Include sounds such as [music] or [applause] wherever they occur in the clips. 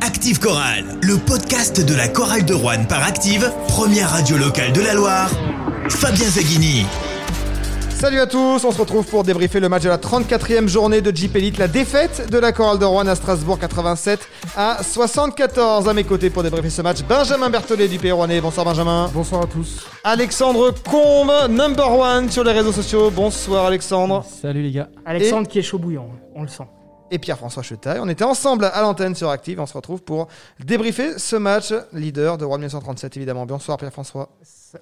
Active Chorale, le podcast de la chorale de Rouen par Active, première radio locale de la Loire. Fabien Zaghini. Salut à tous, on se retrouve pour débriefer le match de la 34e journée de Jeep Elite, la défaite de la chorale de Rouen à Strasbourg 87 à 74. À mes côtés pour débriefer ce match, Benjamin Berthollet du Pays Rouennais. Bonsoir Benjamin. Bonsoir à tous. Alexandre Combe, number one sur les réseaux sociaux. Bonsoir Alexandre. Salut les gars. Alexandre qui est chaud bouillant, on le sent. Et Pierre-François Chetaille. On était ensemble à l'antenne sur Active. On se retrouve pour débriefer ce match. Leader de Rouen 1937 évidemment. Bonsoir Pierre-François.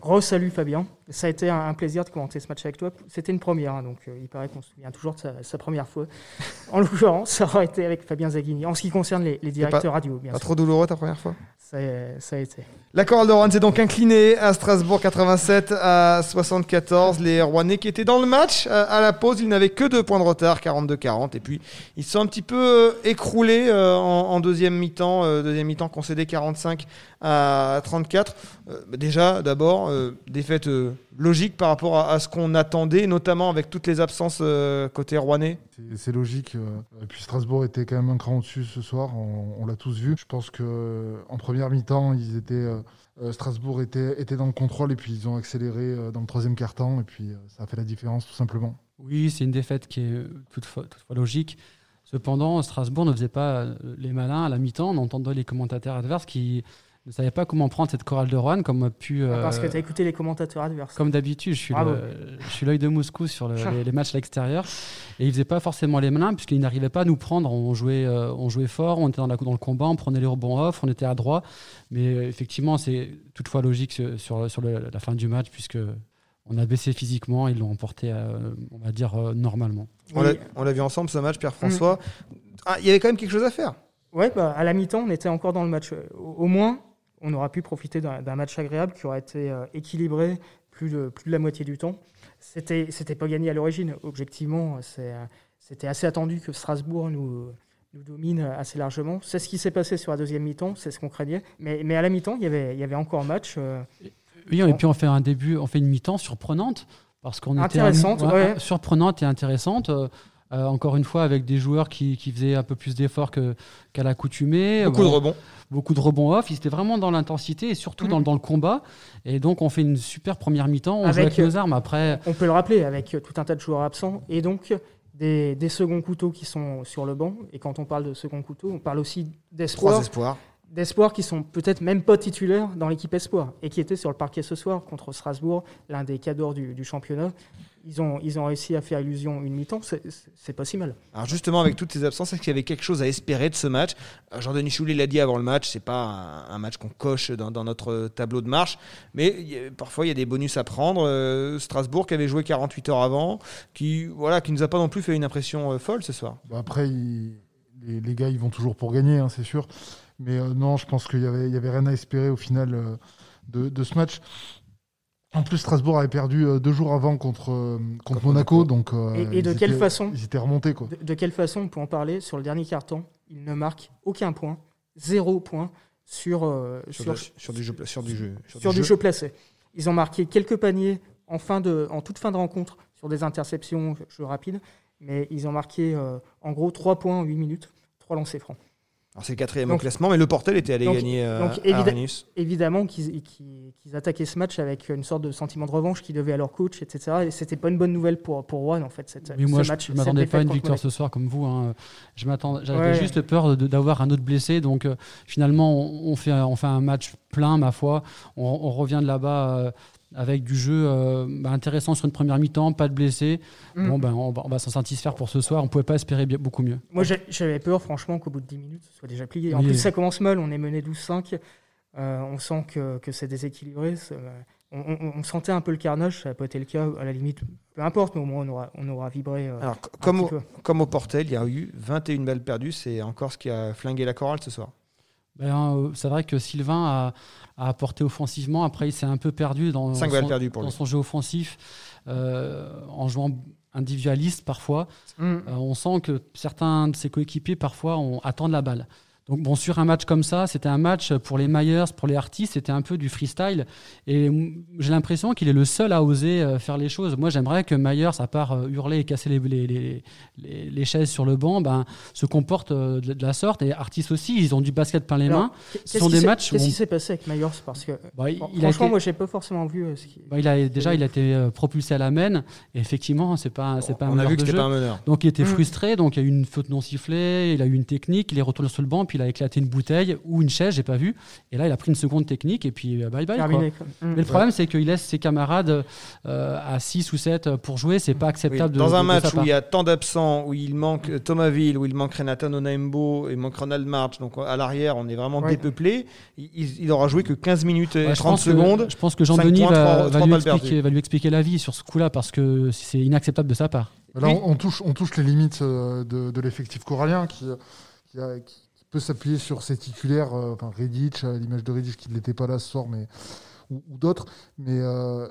Re salut Fabien. Ça a été un, plaisir de commenter ce match avec toi. C'était une première, hein, donc euh, il paraît qu'on se souvient toujours de sa, sa première fois. [laughs] En l'occurrence, ça aura été avec Fabien Zaghini. En ce qui concerne les, les directeurs radio, bien Pas sûr. trop douloureux ta première fois? Ça, a- ça a été. La chorale de Rouen s'est donc inclinée à Strasbourg 87 à 74. Les Rouennais qui étaient dans le match euh, à la pause, ils n'avaient que deux points de retard, 42-40. Et puis ils se sont un petit peu euh, écroulés euh, en, en deuxième mi-temps, deuxième mi-temps concédé 45 à 34. Euh, bah, déjà, d'abord, défaite logique par rapport à, ce qu'on attendait, notamment avec toutes les absences côté Rouennais. C'est- logique. Et puis Strasbourg était quand même un cran au-dessus ce soir. On, on l'a tous vu. Je pense que en mi-temps, ils étaient. euh, euh, Strasbourg était, était dans le contrôle et puis ils ont accéléré euh, dans le troisième quart-temps et puis ça a fait la différence tout simplement. Oui, c'est une défaite qui est toutefois, toutefois logique. Cependant, Strasbourg ne faisait pas les malins à la mi-temps. On entendait les commentateurs adverses qui ne savaient pas comment prendre cette chorale de Rouen, comme a pu. euh, Parce que tu as écouté les commentateurs adverses. comme d'habitude, je suis Bravo. le- je suis l'œil de Moscou sur le- les, les matchs à l'extérieur. Et ils faisaient pas forcément les malins, puisqu'ils n'arrivaient pas à nous prendre. On jouait, euh, on jouait fort, on était dans, la- dans le combat, on prenait les rebonds off, on était à droit. Mais euh, effectivement, c'est toutefois logique sur, sur, sur le- la fin du match, puisque on a baissé physiquement, ils l'ont emporté, euh, on va dire, euh, normalement. On l'a- Oui. vu ensemble ce match, Pierre-François. Ah, il y avait quand même quelque chose à faire. Ouais, bah, à la mi-temps, on était encore dans le match. Euh, Au, au moins, on aura pu profiter d'un match agréable qui aurait été euh, équilibré plus de, plus de la moitié du temps. C'était pas gagné à l'origine. Objectivement, euh, c'était assez attendu que Strasbourg nous, nous domine assez largement. C'est ce qui s'est passé sur la deuxième mi-temps, c'est ce qu'on craignait. Mais, mais à la mi-temps, il y avait, il y avait encore match. euh, Oui, et puis on fait un début, on fait une mi-temps surprenante parce qu'on était ouais. surprenante et intéressante. Euh, encore une fois, avec des joueurs qui, qui faisaient un peu plus d'efforts qu'à l'accoutumée. Beaucoup de Bon, rebonds. beaucoup de rebonds off. Ils étaient vraiment dans l'intensité et surtout Mhm. dans, dans le combat. Et donc, on fait une super première mi-temps. On joue Avec, nos armes. Après, On peut le rappeler avec euh, tout un tas de joueurs absents et donc des, des seconds couteaux qui sont sur le banc. Et quand on parle de seconds couteaux, on parle aussi Trois d'espoir, espoirs. D'espoir qui sont peut-être même pas titulaires dans l'équipe espoir et qui étaient sur le parquet ce soir contre Strasbourg, l'un des cadors du, du championnat. Ils ont, ils ont réussi à faire illusion une mi-temps, c'est- pas si mal. Alors justement, avec toutes ces absences, est-ce qu'il y avait quelque chose à espérer de ce match? Euh, Jean-Denis Choulet l'a dit avant le match, c'est pas un, match qu'on coche dans, dans notre tableau de marche, mais il y a- parfois il y a des bonus à prendre. Euh, Strasbourg qui avait joué 48 heures avant, qui voilà, qui nous a pas non plus fait une impression euh, folle ce soir. Après, les gars, ils vont toujours pour gagner, hein, c'est sûr. Mais euh, non, je pense qu'il y avait, il y avait rien à espérer au final euh, de, de ce match. En plus, Strasbourg avait perdu euh, deux jours avant contre, euh, contre, Contre Monaco, donc euh, Et- et de ils quelle étaient- façon Ils étaient remontés quoi. De, de quelle façon on peut en parler Sur le dernier carton, il ne marque aucun point, zéro point sur, euh, Sur, sur, de- sur du jeu, sur du jeu, sur du jeu placé. Ils ont marqué quelques paniers en, fin de, en toute fin de rencontre sur des interceptions, jeu rapide, mais ils ont marqué euh, en gros 3 points en 8 minutes, 3 lancers francs. Alors c'est le quatrième au classement, mais le Portel était allé donc- gagner euh, donc à évida- Arrhenius. Évidemment qu'ils attaquaient ce match avec une sorte de sentiment de revanche qu'ils devaient à leur coach, etc. Et c'était pas une bonne nouvelle pour, pour Rouen, en fait, cette, oui, moi, ce je match. ne m'attendais pas à une victoire ce soir comme vous. hein. Je m'attendais, j'avais Ouais. juste peur de- d'avoir un autre blessé. Donc, euh, finalement, on, on fait, un- on fait un match plein, ma foi. On, on revient de là-bas. euh, avec du jeu euh, bah, intéressant sur une première mi-temps, pas de blessés. Mm. Bon, ben, on va, on va s'en satisfaire pour ce soir. On pouvait pas espérer bien- beaucoup mieux. Moi, j'avais peur, franchement, qu'au bout de 10 minutes, ce soit déjà plié. En Oui. plus, ça commence mal. On est mené 12-5. Euh, on sent que, que c'est déséquilibré. On, on- on sentait un peu le carnage. Ça n'a pas été le cas. À la limite, peu importe, mais au moins, on aura, on aura vibré. euh, Alors, comme, petit au, peu. comme au Portel, il y a eu 21 balles perdues, c'est encore ce qui a flingué la chorale ce soir. Ben, euh, c'est vrai que Sylvain a, a apporté offensivement. Après, il s'est un peu perdu dans, 5 son, pour dans jeu offensif, euh, en jouant individualiste parfois. Mm. Euh, on sent que certains de ses coéquipiers parfois on, attendent la balle. Donc bon, sur un match comme ça, c'était un match pour les Myers, pour les artistes, c'était un peu du freestyle. Et j'ai l'impression qu'il est le seul à oser euh, faire les choses. Moi, j'aimerais que Myers, à part euh, hurler et casser les, les, les, chaises sur le banc, ben, se comporte euh, de, la sorte. Et artistes aussi, ils ont du basket plein les mains. Ce sont des matchs. Qu'est-ce qui s'est passé avec Myers? Parce que bah, il franchement, moi, j'ai pas forcément vu. ce qui... bah, il a déjà, il a été propulsé à la main. Et effectivement, c'est pas, c'est pas un On a vu que c'était pas un meneur. Donc, il était mm. frustré. Donc, il y a eu une faute non sifflée. Il a eu une technique. Il est retourné sur le banc. Puis il a éclaté une bouteille ou une chaise, j'ai pas vu. Et là, il a pris une seconde technique et puis euh, bye bye. Mais le problème, c'est qu'il laisse ses camarades euh, à 6 ou 7 pour jouer. C'est pas acceptable. dans un match où il y a tant d'absents, où il manque Thomasville, où il manque Renata Onaimbo, et manque Ronald March, donc à l'arrière, on est vraiment dépeuplé. Il, il, aura joué que 15 minutes et 30 secondes. je pense que Jean-Denis va, va, lui expliquer, va lui expliquer la vie sur ce coup-là parce que c'est inacceptable de sa part. Là, on, touche, on touche les limites euh, de, de l'effectif corallien qui, qui, a, qui, peut s'appuyer sur ses titulaires, euh, enfin Redditch, à l'image de Redditch qui n'était pas là ce soir, mais ou, d'autres. Mais euh,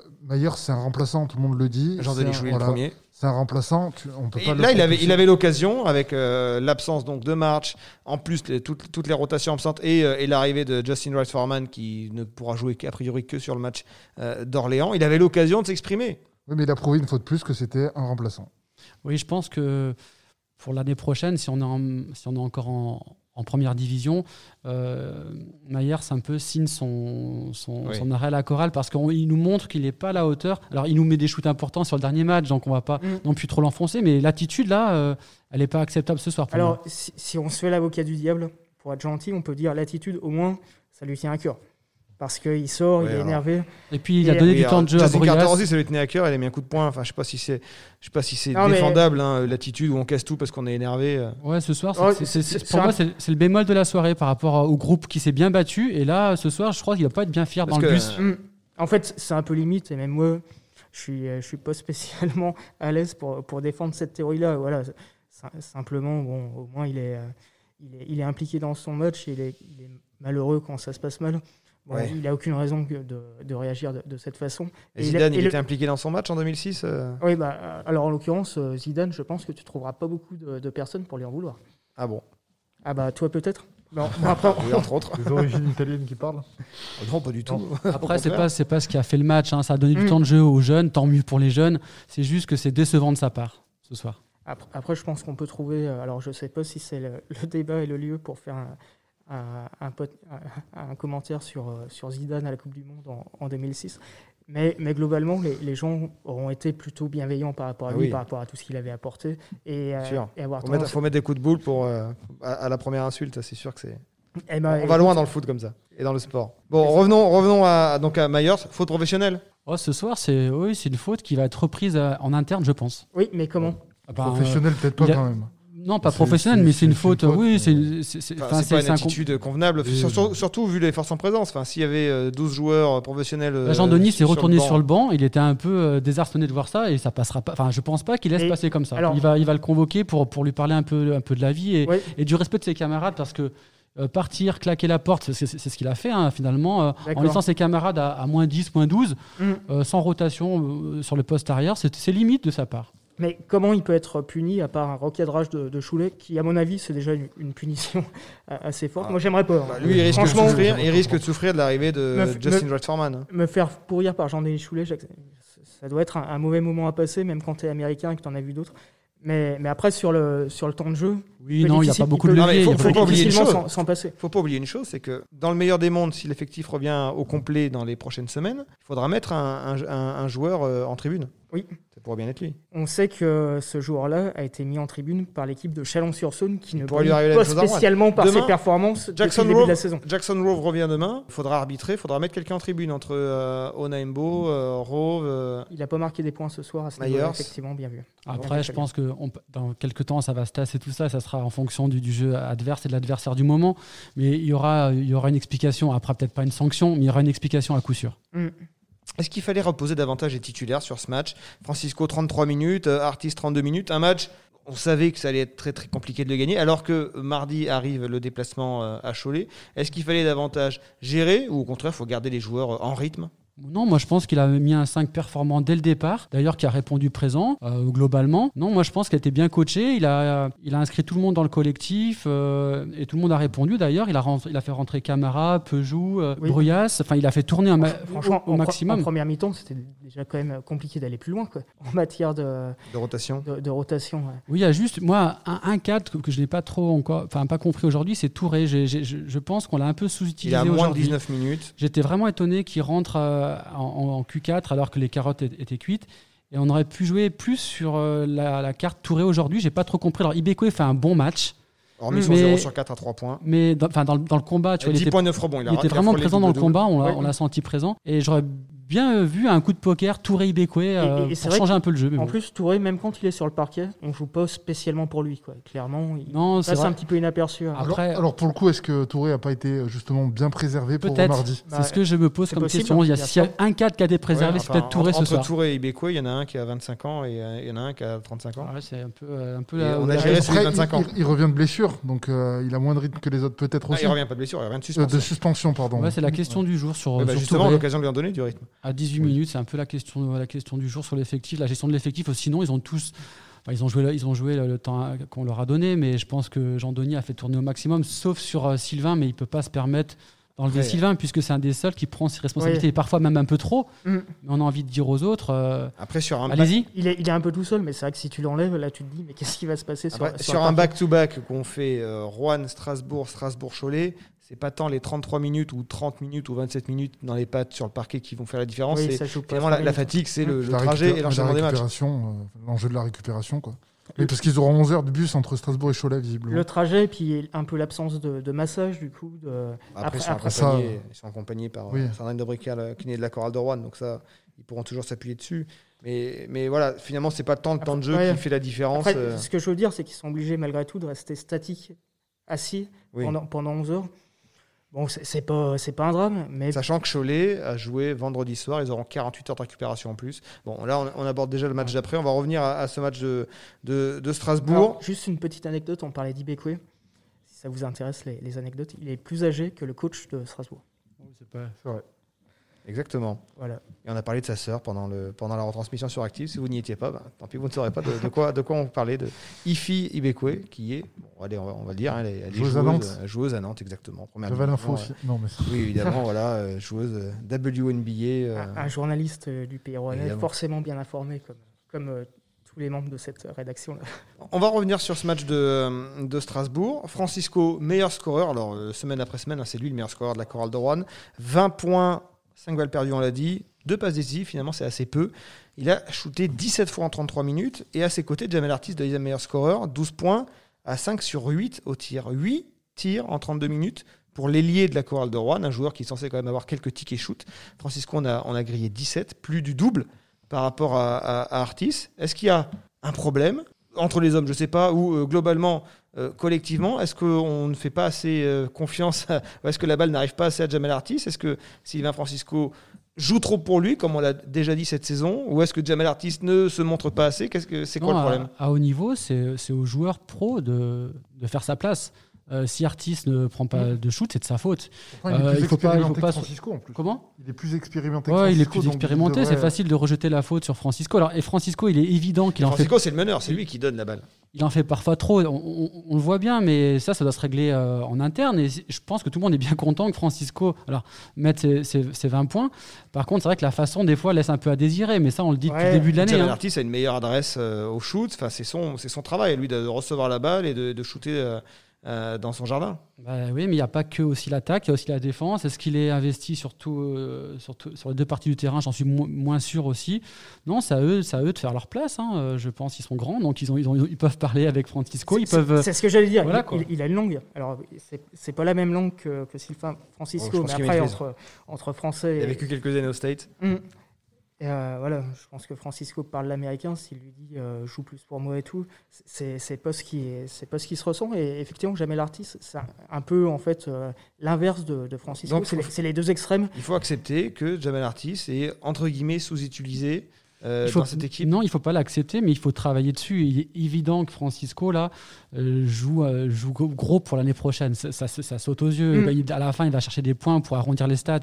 c'est un remplaçant, tout le monde le dit. Jean-Denis Choulier, le premier. C'est un remplaçant. on peut pas là, il avait, il avait l'occasion, avec euh, l'absence donc de March, en plus toutes, toutes, les rotations absentes et, euh, et l'arrivée de Justin Rice Foreman qui ne pourra jouer a priori que sur le match d'Orléans, il avait l'occasion de s'exprimer. Oui, mais il a prouvé une fois de plus que c'était un remplaçant. Oui, je pense que pour l'année prochaine, si on est, si on est encore en, en première division, euh, Myers un peu signe son, son, arrêt à la chorale parce qu'il nous montre qu'il n'est pas à la hauteur. Alors il nous met des shoots importants sur le dernier match, donc on va pas mm. non plus trop l'enfoncer, mais l'attitude là, euh, elle n'est pas acceptable ce soir. Alors si, on se fait l'avocat du diable, pour être gentil, on peut dire l'attitude au moins, ça lui tient à cœur parce qu'il sort, il est énervé. Et puis il a donné du temps de jeu à Bruyas. aussi, ça lui tenait à cœur, il a mis un coup de poing. Enfin, je sais pas si c'est, je sais pas si c'est défendable hein, l'attitude où on casse tout parce qu'on est énervé. Euh. Ouais, ce soir, c'est, pour moi, c'est le bémol de la soirée par rapport au groupe qui s'est bien battu. Et là, ce soir, je crois qu'il va pas être bien fier dans le bus. Hum, en fait, c'est un peu limite, et même moi, je suis, je suis pas spécialement à l'aise pour, pour défendre cette théorie-là. Voilà, simplement, bon, au moins il est, euh, il est, il est impliqué dans son match, il est, il est malheureux quand ça se passe mal. Il n'a aucune raison de, réagir de, cette façon. Et, Zidane, il, était impliqué dans son match en 2006 euh Oui, bah, alors en l'occurrence, euh, Zidane, je pense que tu ne trouveras pas beaucoup de, personnes pour lui en vouloir. Ah bon? Ah bah toi peut-être? Non, après, [laughs] oui, entre autres. Les origines italiennes qui parlent Non, pas du tout. Après, c'est pas, c'est pas ce qui a fait le match. Hein. Ça a donné du mm. temps de jeu aux jeunes, tant mieux pour les jeunes. C'est juste que c'est décevant de sa part ce soir. Après, je pense qu'on peut trouver. Euh, alors, je sais pas si c'est le, le, débat et le lieu pour faire un, un, un, commentaire sur, euh, sur Zidane à la Coupe du Monde en, 2006. Mais, mais, globalement, les, les, gens auront été plutôt bienveillants par rapport à ah lui, par rapport à tout ce qu'il avait apporté. Et, euh, et avoir faut, mettre, faut mettre des coups de boule pour, euh, à, la première insulte, c'est sûr que c'est. Eh ben, on va loin dans le foot comme ça et dans le sport. Bon, revenons, revenons à, donc à Myers, faute professionnelle. Oh, ce soir, c'est oui, une faute qui va être reprise en interne, je pense. Oui, mais comment? Ah ben, Professionnelle, peut-être pas quand même. Non, pas professionnel, mais c'est une faute. oui, c'est pas une attitude convenable, surtout vu les forces en présence. Enfin, s'il y avait 12 euh, joueurs euh, professionnels. Bah, Jean Denis s'est retourné sur le banc. Il était un peu euh, désarçonné de voir ça et ça passera pas. Enfin, je pense pas qu'il laisse passer comme ça. il va, il va le convoquer pour pour lui parler un peu un peu de la vie et, et du respect de ses camarades parce que. partir, claquer la porte, c'est ce qu'il a fait hein, finalement, en laissant ses camarades à, moins 10, moins 12, mm. sans rotation sur le poste arrière, c'est limite de sa part. Mais comment il peut être puni à part un recadrage de, de Choulet, qui, à mon avis, c'est déjà une, punition [laughs] assez forte ah. Moi, j'aimerais pas. Hein. Bah, lui, il risque, de souffrir, il risque de souffrir de l'arrivée de Justin Redforman. Hein. Me faire pourrir par Jean-Denis Choulet, ça doit être un, mauvais moment à passer, même quand tu es américain et que tu en as vu d'autres. Mais, mais, après, sur le, sur le temps de jeu. Oui, non, il n'y a pas beaucoup de levier. Il faut, faut pas oublier une chose. Sans, passer. faut pas oublier une chose c'est que dans le meilleur des mondes, si l'effectif revient au complet dans les prochaines semaines, il faudra mettre un, un, un joueur euh, en tribune. Oui. Ça pourrait bien être lui. On sait que ce joueur-là a été mis en tribune par l'équipe de Chalon-sur-Saône qui ne brille pas spécialement par ses performances Jackson depuis le début de la saison. Jackson Rove revient demain. Il faudra arbitrer, il faudra mettre quelqu'un en tribune entre euh, Onaimbo, euh, Rove. Euh, il n'a pas marqué des points ce soir à ce niveau effectivement, bien vu. Après, je pense que dans quelques temps, ça va se tasser tout ça. Ça sera en fonction du, jeu adverse et de l'adversaire du moment. Mais il y aura, il y aura une explication. Après, peut-être pas une sanction, mais il y aura une explication à coup sûr. Mm. Est-ce qu'il fallait reposer davantage les titulaires sur ce match? Francisco 33 minutes, euh, Artis 32 minutes, un match on savait que ça allait être très très compliqué de le gagner, alors que mardi arrive le déplacement euh, à Cholet. Est-ce qu'il fallait davantage gérer ou au contraire, il faut garder les joueurs en rythme? Non, moi je pense qu'il a mis un 5 performant dès le départ, d'ailleurs qui a répondu présent euh, globalement. Non, moi je pense qu'il a été bien coaché, il a, il a inscrit tout le monde dans le collectif euh, et tout le monde a répondu d'ailleurs. Il a, il a fait rentrer Camara, Peugeot, euh, Oui. Bruyas, enfin il a fait tourner un ma- Franchement, au, au maximum. en première mi-temps, c'était déjà quand même compliqué d'aller plus loin quoi, en matière de, De rotation. de, de rotation. ouais. Oui, il y a juste, moi, un, un cadre que, je n'ai pas trop encore, enfin pas compris aujourd'hui, c'est Touré. J'ai- j'ai- je je pense qu'on l'a un peu Il sous-utilisé a moins de aujourd'hui. 19 minutes. J'étais vraiment étonné qu'il rentre euh, en, en Q4 alors que les carottes étaient cuites. Et on aurait pu jouer plus sur euh, la, la carte Touré aujourd'hui. J'ai pas trop compris. Alors Ibekwe fait un bon match, Hormis son Mais- 0 sur 4 à 3 points. mais dans, enfin, dans, le- dans le combat, tu vois, il 10 était, points 9 rebonds. Il, il était vraiment présent dans le combat. On l'a Ouais. on l'a senti présent. Et j'aurais bien euh, vu un coup de poker Touré Ibekwe euh, et pour changer un peu le jeu. Mais En bon. plus, Touré, même quand il est sur le parquet, on joue pas spécialement pour lui. Quoi. Clairement, il non, c'est passe vrai. un petit peu inaperçu. hein. Ah, Alors, Après- alors, pour le coup, est-ce que Touré a pas été euh, justement bien préservé pour mardi C'est ce que je me pose comme possible, question. Il y a, s'il y a un cadre qui a été préservé, Ouais, c'est enfin, peut-être Touré entre, ce entre soir. Touré et Ibekwe, il y en a un qui a 25 ans et euh, il y en a un qui a 35 ans. Ah ouais, c'est un peu, un peu la- on a géré Après, il- 25 ans. il, il revient de blessure, donc euh, il a moins de rythme que les autres peut-être Ah, aussi. il revient pas de blessure, il revient de suspension. de suspension, pardon. C'est la question du jour sur, bah, sur justement, l'occasion de lui en donner du rythme. À 18 Oui. minutes, c'est un peu la question, la question du jour sur l'effectif, la gestion de l'effectif. Sinon, ils ont tous. enfin, ils ont joué, le- ils ont joué le, le temps qu'on leur a donné, mais je pense que Jean-Denis a fait tourner au maximum, sauf sur euh, Sylvain, mais il peut pas se permettre d'enlever Ouais. Sylvain, puisque c'est un des seuls qui prend ses responsabilités, Ouais. et parfois même un peu trop. Mm. Mais on a envie de dire aux autres, euh, Après, sur un allez-y. Il est, il est un peu tout seul, mais c'est vrai que si tu l'enlèves, là, tu te dis, mais qu'est-ce qui va se passer sur, Après, sur sur un back-to-back qu'on fait euh, Rouen, Strasbourg, Strasbourg-Cholet, c'est pas tant les 33 minutes ou 30 minutes ou 27 minutes dans les pattes sur le parquet qui vont faire la différence. Oui, c'est sur la, la fatigue, c'est le, le La trajet et la l'enchaînement des matchs. récupération, euh, l'enjeu de la récupération, quoi. Oui, parce qu'ils auront 11 heures de bus entre Strasbourg et Cholet, visiblement. Le trajet, puis un peu l'absence de, de massage, du coup. De... Après, Après- ils, sont après ça, euh, ils sont accompagnés par oui. euh, Sandrine de Brical, euh, kiné de la chorale de Rouen, donc ça, ils pourront toujours s'appuyer dessus. Mais, mais voilà, finalement, c'est pas tant le temps de jeu Ouais. qui fait la différence. Après, euh, ce que je veux dire, c'est qu'ils sont obligés, malgré tout, de rester statiques, assis, oui. pendant, pendant 11 heures. Bon, c'est pas, c'est pas un drame, mais Sachant que Cholet a joué vendredi soir, ils auront 48 heures de récupération en plus. Bon, là, on, on aborde déjà le match d'après. On va revenir à, à ce match de, de, de Strasbourg. Alors, juste une petite anecdote, on parlait d'Ibekwe. Si ça vous intéresse, les, les anecdotes, il est plus âgé que le coach de Strasbourg. C'est vrai. Exactement. Voilà. Et on a parlé de sa sœur pendant, le, pendant la retransmission sur Active. Si vous n'y étiez pas, bah, tant pis, vous ne saurez pas de, de quoi, de quoi on parlait. De Ifi Ibekwe, qui est, bon, allez, on, va, on va le dire, hein, elle est, elle est Joueuse à Nantes. euh, joueuse à Nantes, exactement. Première J'avais l'info euh, aussi. Non, mais Oui, évidemment, [laughs] voilà, euh, joueuse euh, WNBA. euh, Un, un journaliste euh, du Pays Rouennais, Évidemment. forcément bien informé, comme, comme euh, tous les membres de cette rédaction. -là. On va revenir sur ce match de, euh, de Strasbourg. Francisco, meilleur scoreur. Alors, euh, semaine après semaine, hein, c'est lui le meilleur scoreur de la chorale de Rouen. 20 points, 5 balles perdues, on l'a dit. Deux passes décisives, finalement, c'est assez peu. Il a shooté 17 fois en 33 minutes. Et à ses côtés, Jamel Artis, deuxième meilleur scoreur, 12 points à 5 sur 8 au tir. 8 tirs en 32 minutes pour l'ailier de la chorale de Rouen, un joueur qui est censé quand même avoir quelques tickets shoot. Francisco, on a, grillé 17, plus du double par rapport à, Artis. Est-ce qu'il y a un problème entre les hommes, je sais pas, ou euh, globalement, euh, collectivement, est-ce qu'on ne fait pas assez euh, confiance à- ou Est-ce que la balle n'arrive pas assez à Jamel Artis? Est-ce que Sylvain Francisco joue trop pour lui, comme on l'a déjà dit cette saison Ou est-ce que Jamel Artis ne se montre pas assez? Qu'est-ce que c'est quoi Non, le problème? à, à haut niveau, c'est c'est aux joueurs pros de, de faire sa place. Euh, si Artis ne prend pas de shoot, c'est de sa faute. Il est Euh, plus il faut pas- il faut expérimenté pas Francisco en plus. Comment Il est plus expérimenté que Ouais, il est Francisco, plus expérimenté, c'est facile de rejeter la faute sur Francisco. Alors, et Francisco, il est évident qu'il en fait Francisco, c'est le meneur, c'est lui qui donne la balle. Il en fait parfois trop, on, on- on le voit bien, mais ça, ça doit se régler euh, en interne. Et je pense que tout le monde est bien [laughs] content que Francisco alors, mette ses, ses- ses 20 points. Par contre, c'est vrai que la façon, des fois, laisse un peu à désirer, mais ça, on le dit depuis le début de l'année. Hein. Artis a une meilleure adresse euh, au shoot. Enfin, c'est son, c'est son travail, lui, de recevoir la balle et de, de shooter euh, dans son jardin. Bah oui, mais il n'y a pas que aussi l'attaque, il y a aussi la défense. Est-ce qu'il est investi surtout, euh, sur les deux parties du terrain? J'en suis mo- moins sûr aussi. Non, c'est à eux, c'est à eux de faire leur place. hein. Euh, Je pense qu'ils sont grands, donc ils, ont, ils, ont- ils peuvent parler avec Francisco. Ils C'est- peuvent. C'est ce que j'allais dire. voilà, il, quoi. il- il a une langue. Alors, c'est- pas la même langue que, que Sylvain Oh, Francisco, pense mais après, entre, entre français Il a et. vécu quelques années au State. Mm. Et, euh, voilà, je pense que Francisco parle l'américain, s'il lui dit euh, joue plus pour moi et tout, c'est pas ce qui c'est pas ce qui se ressent. Et effectivement, Jamel Artis, c'est un, un peu en fait euh, l'inverse de, de Francisco. Donc, C'est les, deux extrêmes. Il faut accepter que Jamel Artis est, entre guillemets, sous-utilisé euh, Il faut- dans cette équipe. Non, il faut pas l'accepter, mais il faut travailler dessus. Il est évident que Francisco là euh, joue, euh, joue gros- pour l'année prochaine. Ça, ça- ça saute aux yeux. Mm. Il- à la fin, il va chercher des points pour arrondir les stats.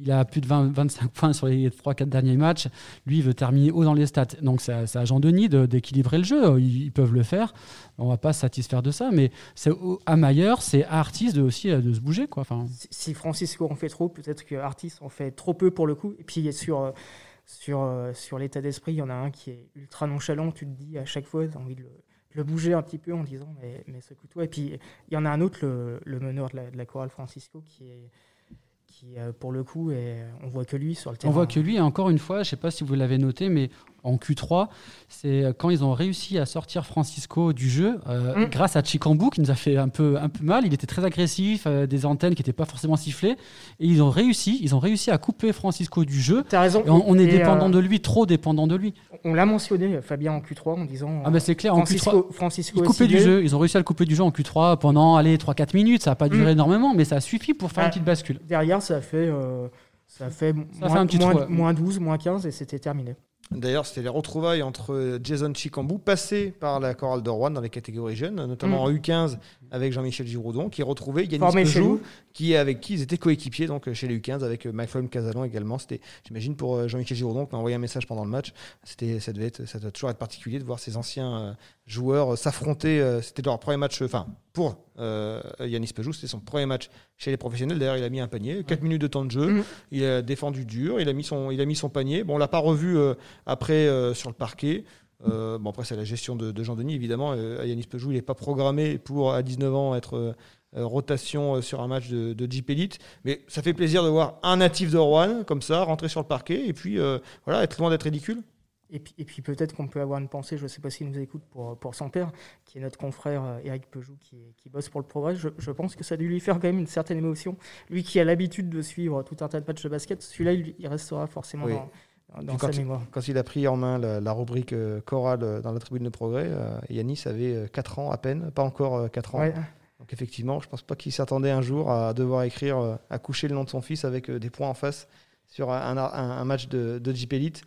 Il a plus de 20, 25 points sur les 3-4 derniers matchs. Lui, il veut terminer haut dans les stats. Donc, c'est à, Jean-Denis d'équilibrer le jeu. Ils, peuvent le faire. On va pas se satisfaire de ça. Mais c'est à Mayer, c'est à Artis de, aussi de se bouger. Quoi. Si, Francisco en fait trop, peut-être que Artis en fait trop peu pour le coup. Et puis, sur, sur, sur l'état d'esprit, il y en a un qui est ultra nonchalant. Tu te dis à chaque fois, tu as envie de le bouger un petit peu en disant mais, mais secoue-toi. Et puis il y en a un autre, le, le meneur de de la chorale Francisco, qui est qui euh, pour le coup, est, on voit que lui sur le terrain. On voit que lui, et encore une fois, je ne sais pas si vous l'avez noté, mais en Q3, c'est quand ils ont réussi à sortir Francisco du jeu, euh, mm. grâce à Chikambu qui nous a fait un peu, un peu mal. Il était très agressif, euh, des antennes qui n'étaient pas forcément sifflées. Et ils ont réussi, ils ont réussi à couper Francisco du jeu. As raison. on, est dépendant de lui, trop dépendant de lui. On l'a mentionné, Fabien, en Q3, en disant. Ah, ben c'est clair, Francisco, en Q3, Francisco coupé du jeu. Ils ont réussi à le couper du jeu en Q3 pendant 3-4 minutes. Ça n'a pas duré mm. énormément, mais ça a suffi pour faire une petite bascule. Derrière, ça fait. Ça fait, moins, moins, 12, moins 15 et c'était terminé. D'ailleurs, c'était les retrouvailles entre Jason Chikambu, passé par la chorale de Rouen dans les catégories jeunes, notamment mm. en U15 avec Jean-Michel Giroudon, qui retrouvait Yannis Peugeot, qui, avec qui ils étaient coéquipiers donc, chez les U15 avec euh, Malcolm Casalon également. C'était, j'imagine, pour euh, Jean-Michel Giroudon qui m'a envoyé un message pendant le match. C'était, ça, devait être, ça doit toujours être particulier de voir ces anciens euh, joueurs s'affronter. C'était leur premier match, enfin, pour Yannis Peugeot, c'était son premier match chez les professionnels. D'ailleurs, il a mis un panier, 4 minutes de temps de jeu. Mm. Il a défendu dur, il a mis son, il a mis son panier. Bon, on l'a pas revu après sur le parquet. Euh, bon, après, c'est la gestion de, Jean-Denis, évidemment. Euh, Yanis Peugeot, il n'est pas programmé pour, à 19 ans, être euh, rotation sur un match de, de, Jeep Elite. Mais ça fait plaisir de voir un natif de Rouen, comme ça, rentrer sur le parquet et puis voilà, être loin d'être ridicule. Et puis, et puis peut-être qu'on peut avoir une pensée, je ne sais pas s'il nous écoute, pour, pour son père, qui est notre confrère Eric Peugeot, qui, qui bosse pour le progrès. Je, je, pense que ça a dû lui faire quand même une certaine émotion. Lui qui a l'habitude de suivre tout un tas de matchs de basket, celui-là, il, il restera forcément dans, quand, il, a pris en main la, rubrique euh, chorale euh, dans la tribune de progrès, euh, Yanis avait 4 ans à peine, pas encore 4 ans. Donc effectivement, je ne pense pas qu'il s'attendait un jour à devoir écrire, à coucher le nom de son fils avec des points en face sur un, match de, de Jeep Elite.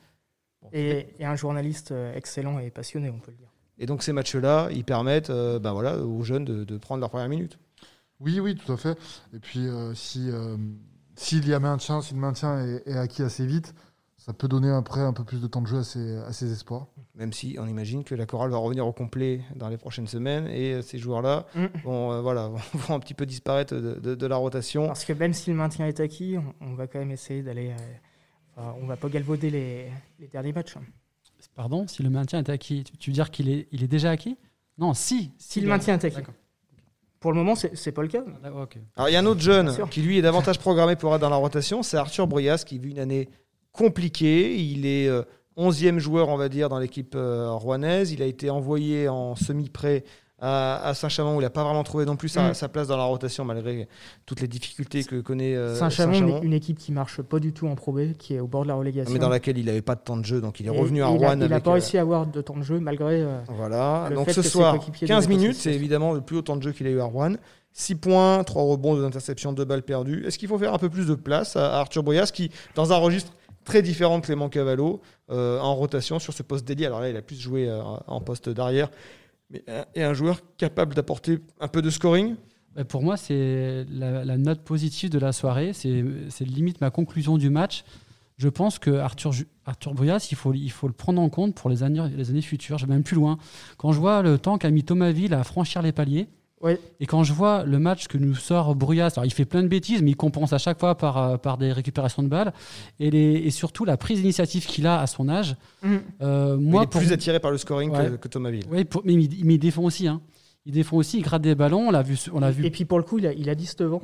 Et, un journaliste excellent et passionné, on peut le dire. Et donc ces matchs-là, ils permettent ben voilà, aux jeunes de, prendre leur première minute. Oui, oui, tout à fait. Et puis si s'il y a maintien, si le maintien est acquis assez vite, ça peut donner après un peu plus de temps de jeu à ses, espoirs. Même si on imagine que la chorale va revenir au complet dans les prochaines semaines et ces joueurs-là mm. vont, euh, voilà, [laughs] vont un petit peu disparaître de, la rotation. Parce que même si le maintien est acquis, on, va quand même essayer d'aller. On va pas galvauder les, derniers matchs. Pardon, si le maintien est acquis, tu, veux dire qu'il est, il est déjà acquis? Non, si. Si, le maintien est acquis. Pour le moment, c'est pas le cas. Ah, Alors, il y a un autre jeune qui, lui, est davantage programmé pour être dans la rotation, c'est Arthur Bruyas, qui vit une année compliqué. Il est 11e euh, joueur, on va dire, dans l'équipe euh, rouennaise. Il a été envoyé en semi-prêt à, Saint-Chamond où il n'a pas vraiment trouvé non plus sa, mm. place dans la rotation malgré toutes les difficultés que connaît euh, Saint-Chamond. une équipe qui marche pas du tout en Pro B, qui est au bord de la relégation. Mais dans laquelle il n'avait pas de temps de jeu, donc il est revenu à Rouen. Il n'a pas réussi à avoir de temps de jeu malgré. voilà, donc ce soir, 15 minutes, c'est évidemment le plus haut temps de jeu qu'il a eu à Rouen. 6 points, 3 rebonds, 2 interceptions, 2 balles perdues. Est-ce qu'il faut faire un peu plus de place à Arthur Boyas qui, dans un registre très différent de Clément Cavallo euh, en rotation sur ce poste dédié. Alors là, il a plus joué euh, en poste d'arrière, euh, et un joueur capable d'apporter un peu de scoring? Pour moi, c'est la, note positive de la soirée. C'est limite ma conclusion du match. Je pense que Arthur, Arthur Bouyas, il faut, le prendre en compte pour les années, les années futures. Je vais même plus loin. Quand je vois le temps qu'a mis Thomasville à franchir les paliers, et quand je vois le match que nous sort Bruyas, alors il fait plein de bêtises, mais il compense à chaque fois par, euh, par des récupérations de balles. Et, les, et surtout la prise d'initiative qu'il a à son âge. Mm. Euh, moi, il est plus attiré par le scoring que, que, Thomas Ville. Oui, mais, il, défend aussi. Hein il défend aussi, il gratte des ballons, on l'a vu. On l'a vu. Et puis pour le coup, il a, il a 19 ans.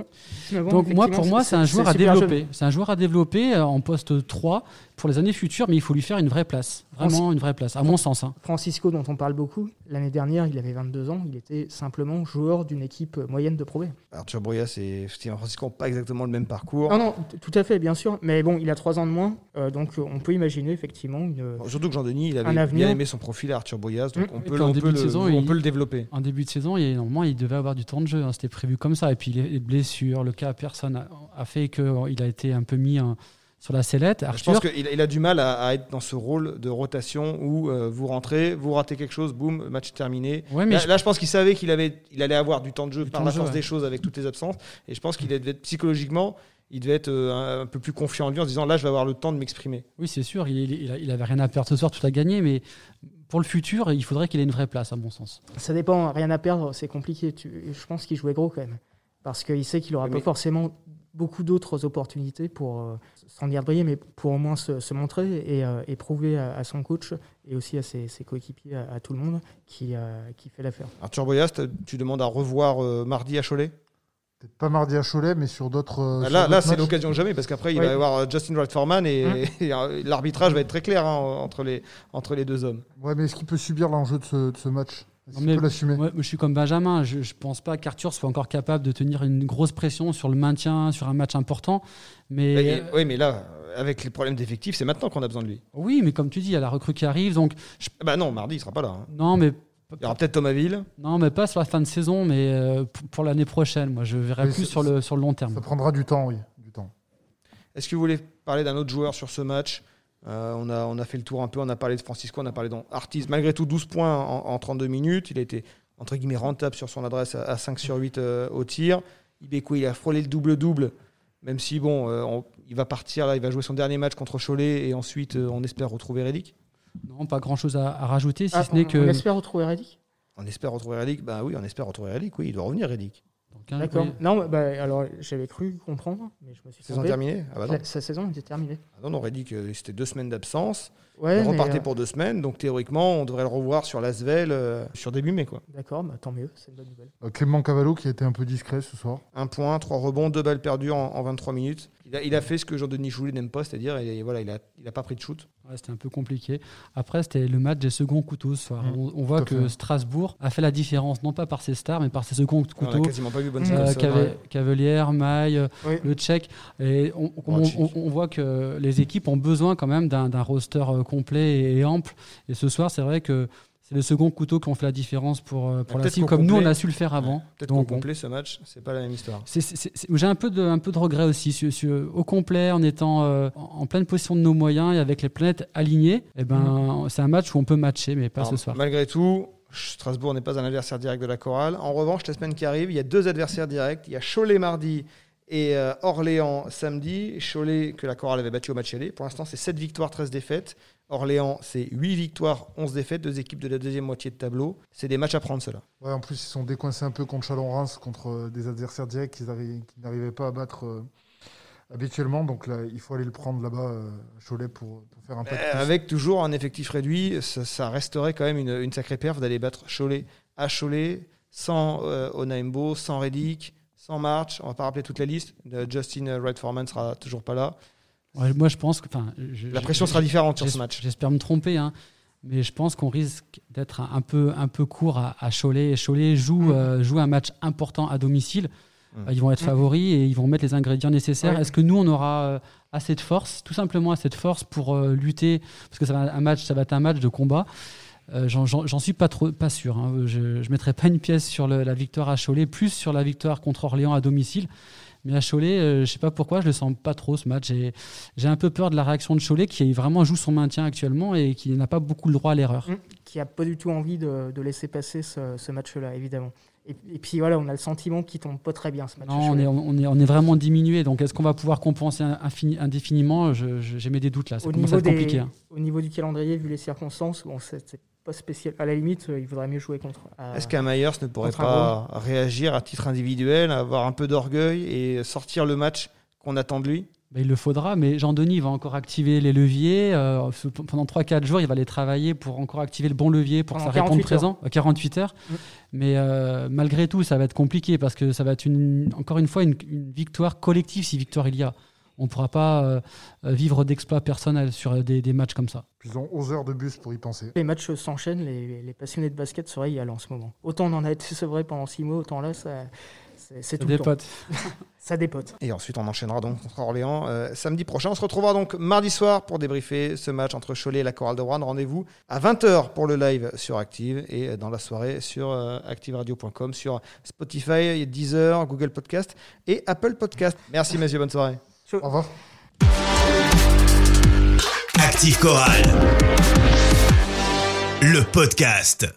Donc moi, pour moi, c'est un joueur à développer. C'est un joueur à développer euh, en poste 3 pour les années futures, mais il faut lui faire une vraie place. Vraiment une vraie place, à mon sens. Hein. Francisco, dont on parle beaucoup, l'année dernière, il avait 22 ans, il était simplement joueur d'une équipe moyenne de Pro Arthur Bruyas et Steven Francisco n'ont pas exactement le même parcours. Non, non, tout à fait, bien sûr. Mais bon, il a 3 ans de moins, euh, donc euh, on peut imaginer effectivement. surtout que Jean-Denis, il avait bien aimé son profil à Arthur Bruyas, donc on, peut, on, peut, le, on peut le développer. En début de saison, il, normalement, il devait avoir du temps de jeu. Hein. C'était prévu comme ça. Et puis les blessures, le cas personne a, a fait qu'il a été un peu mis sur la sellette. Je pense qu'il a, il a du mal à, à être dans ce rôle de rotation où euh, vous rentrez, vous ratez quelque chose, boum, match terminé. Ouais, mais là, je- là, je pense qu'il savait qu'il avait, il allait avoir du temps de jeu Du par la de jeu, force ouais. des choses avec toutes les absences. Et je pense qu'il devait être psychologiquement, il devait être euh, un, un peu plus confiant en lui en se disant là, je vais avoir le temps de m'exprimer. oui, c'est sûr, il, il, il a- il avait rien à perdre ce soir, tout à gagner, mais pour le futur, il faudrait qu'il ait une vraie place, à mon sens. Ça dépend, rien à perdre, c'est compliqué. Je pense qu'il jouait gros quand même. Parce qu'il sait qu'il n'aura Oui, pas mais- forcément beaucoup d'autres opportunités pour, euh, sans dire briller, mais pour au moins se, se montrer et, euh, et prouver à, à son coach et aussi à ses, ses coéquipiers, à, à tout le monde, qui, euh, qui fait l'affaire. Arthur Boyast, tu demandes à revoir euh, mardi à Cholet? Peut-être pas mardi à Cholet, mais sur d'autres. Ah, Là, là c'est l'occasion jamais parce qu'après, il Oui. va y avoir Justin Wright Foreman et, Hum. [laughs] et, l'arbitrage va être très clair hein, entre, les, entre les deux hommes. Ouais, mais est-ce qu'il peut subir l'enjeu de ce, de ce match? Non, qu'il mais- peut l'assumer Ouais, moi, je suis comme Benjamin, je ne pense pas qu'Arthur soit encore capable de tenir une grosse pression sur le maintien, sur un match important. Mais Et- oui, mais là, avec les problèmes d'effectifs, c'est maintenant qu'on a besoin de lui. oui, mais comme tu dis, il y a la recrue qui arrive, donc Ah Bah non, mardi, il sera pas là. hein. non, mais Il y aura peut-être Thomas Ville. non, mais pas sur la fin de saison, mais euh, pour, l'année prochaine. Moi, je verrai plus sur le sur le long terme. Ça prendra du temps, oui. Du temps. Est-ce que vous voulez parler d'un autre joueur sur ce match? Euh, on, a, on a fait le tour un peu, on a parlé de Francisco, on a parlé d'Artis. Malgré tout, 12 points en, en 32 minutes. Il a été, entre guillemets, rentable sur son adresse à, à 5 sur 8 euh, au tir. Ibeco, il a frôlé le double-double, même si, bon, euh, on- il va partir, là, il va jouer son dernier match contre Cholet et ensuite, euh, on espère retrouver Reddick. Non, pas grand chose à, à rajouter, si Ah, ce n'est on- que. On espère retrouver Reddick On espère retrouver Reddick Bah oui, on espère retrouver Reddick, oui, il doit revenir Reddick. D'accord. oui. Non, bah, alors j'avais cru comprendre, mais je me suis Saison terminée? Ah bah non. La- Sa saison était terminée. Ah non, non, Reddick, euh, c'était deux semaines d'absence. Ouais, repartait euh, pour deux semaines, donc théoriquement, on devrait le revoir sur l'Asvel euh, sur début mai, quoi. D'accord, bah, tant mieux, c'est une bonne nouvelle. Euh, Clément Cavallo qui a été un peu discret ce soir. Un point, trois rebonds, deux balles perdues en, en 23 minutes. Il a, il a fait ce que Jean-Denis Choulet n'aime pas, c'est-à-dire il, voilà, il a, il a pas pris de shoot. Ouais, c'était un peu compliqué. Après, c'était le match des seconds couteaux ce soir. Mmh. Mm, on, on voit que fait. Strasbourg a fait la différence, non pas par ses stars, mais par ses seconds On couteaux. a quasiment pas vu bonne Euh. Cave- Cavalière, Maille, Oui. le Tchèque. Et on, on- on- on voit que les équipes ont besoin quand même d'un d'un roster euh, complet et, et ample. Et ce soir, c'est vrai que c'est les seconds couteaux qui ont fait la différence pour, euh, pour la cible, comme nous, on a su le faire avant. Peut-être qu'au complet, ce match, c'est pas la même histoire. J'ai un peu de, un peu de regret aussi. Sur- sur- au complet, en étant euh, en pleine position de nos moyens et avec les planètes alignées, eh ben, c'est un match où on peut matcher, mais pas Alors, ce soir. Malgré tout, Strasbourg n'est pas un adversaire direct de la chorale. En revanche, la semaine qui arrive, il y a deux adversaires directs. Il y a Cholet mardi et euh, Orléans samedi. Cholet que la chorale avait battu au match aller. Pour l'instant, c'est 7 victoires, 13 défaites. Orléans, c'est 8 victoires, 11 défaites. Deux équipes de la deuxième moitié de tableau. C'est des matchs à prendre, ceux-là. Ouais, en plus, ils sont décoincés un peu contre Chalon-Reims, contre euh, des adversaires directs qu'ils arri- qu'ils n'arrivaient pas à battre euh, habituellement. Donc là, il faut aller le prendre là-bas, euh, à Cholet, pour, pour faire un de Euh, plus. avec toujours un effectif réduit, ça, ça resterait quand même une, une sacrée perf d'aller battre Cholet à Cholet, sans Onaimbo, sans Reddick, sans March. On va pas rappeler toute la liste. Justin Wright Foreman sera toujours pas là. Ouais, moi, je pense que. La pression sera différente sur ce match. J'espère me tromper, hein, mais je pense qu'on risque d'être un, un peu, un peu court à, à Cholet. Et Cholet joue, Mm. euh, joue un match important à domicile. Mm. Euh, Ils vont être Mm. favoris et ils vont mettre les ingrédients nécessaires. Ouais. Est-ce que nous, on aura euh, assez de force, tout simplement assez de force pour euh, lutter? Parce que ça va, un match, ça va être un match de combat. Euh, J'en suis pas trop pas sûr. hein. Je ne mettrai pas une pièce sur le- la victoire à Cholet, plus sur la victoire contre Orléans à domicile. Mais à Cholet, euh, je sais pas pourquoi, je le sens pas trop ce match. J'ai un peu peur de la réaction de Cholet qui vraiment joue son maintien actuellement et qui n'a pas beaucoup le droit à l'erreur. Mm. Qui a pas du tout envie de, de laisser passer ce, ce match-là, évidemment. Et, puis voilà, on a le sentiment qu'il tombe pas très bien ce match. Non, on est, on, est, on est vraiment diminué. Donc est-ce qu'on va pouvoir compenser infini- indéfiniment? J'ai mes des doutes là. Ça au commence à niveau, des, compliqué. hein. au niveau du calendrier, vu les circonstances, bon, c'est pas spécial. À la limite, euh, il vaudrait mieux jouer contre. euh, Est-ce qu'un Myers ne pourrait pas réagir à titre individuel, avoir un peu d'orgueil et sortir le match qu'on attend de lui? Ben, il le faudra, mais Jean-Denis va encore activer les leviers. euh, pendant 3-4 jours, il va les travailler pour encore activer le bon levier pour que ça réponde 48 présent. Euh, 48 heures. Mm. Mais euh, malgré tout, ça va être compliqué parce que ça va être une, encore une fois une, une victoire collective si victoire il y a. On ne pourra pas euh, vivre d'exploits personnels sur des, des matchs comme ça. Ils ont 11 heures de bus pour y penser. Les matchs s'enchaînent, les, les passionnés de basket se régalent en ce moment. Autant on en a été sevré pendant 6 mois, autant là, ça- c'est tout le temps. dépote. [laughs] Ça dépote. Et ensuite, on enchaînera donc contre Orléans euh, samedi prochain. On se retrouvera donc mardi soir pour débriefer ce match entre Cholet et la Chorale de Rouen. Rendez-vous à 20h pour le live sur Active et dans la soirée sur euh, activeradio.com, sur Spotify, Deezer, Google Podcast et Apple Podcast. Merci, messieurs. Bonne soirée. Au revoir. Active Chorale. Le podcast.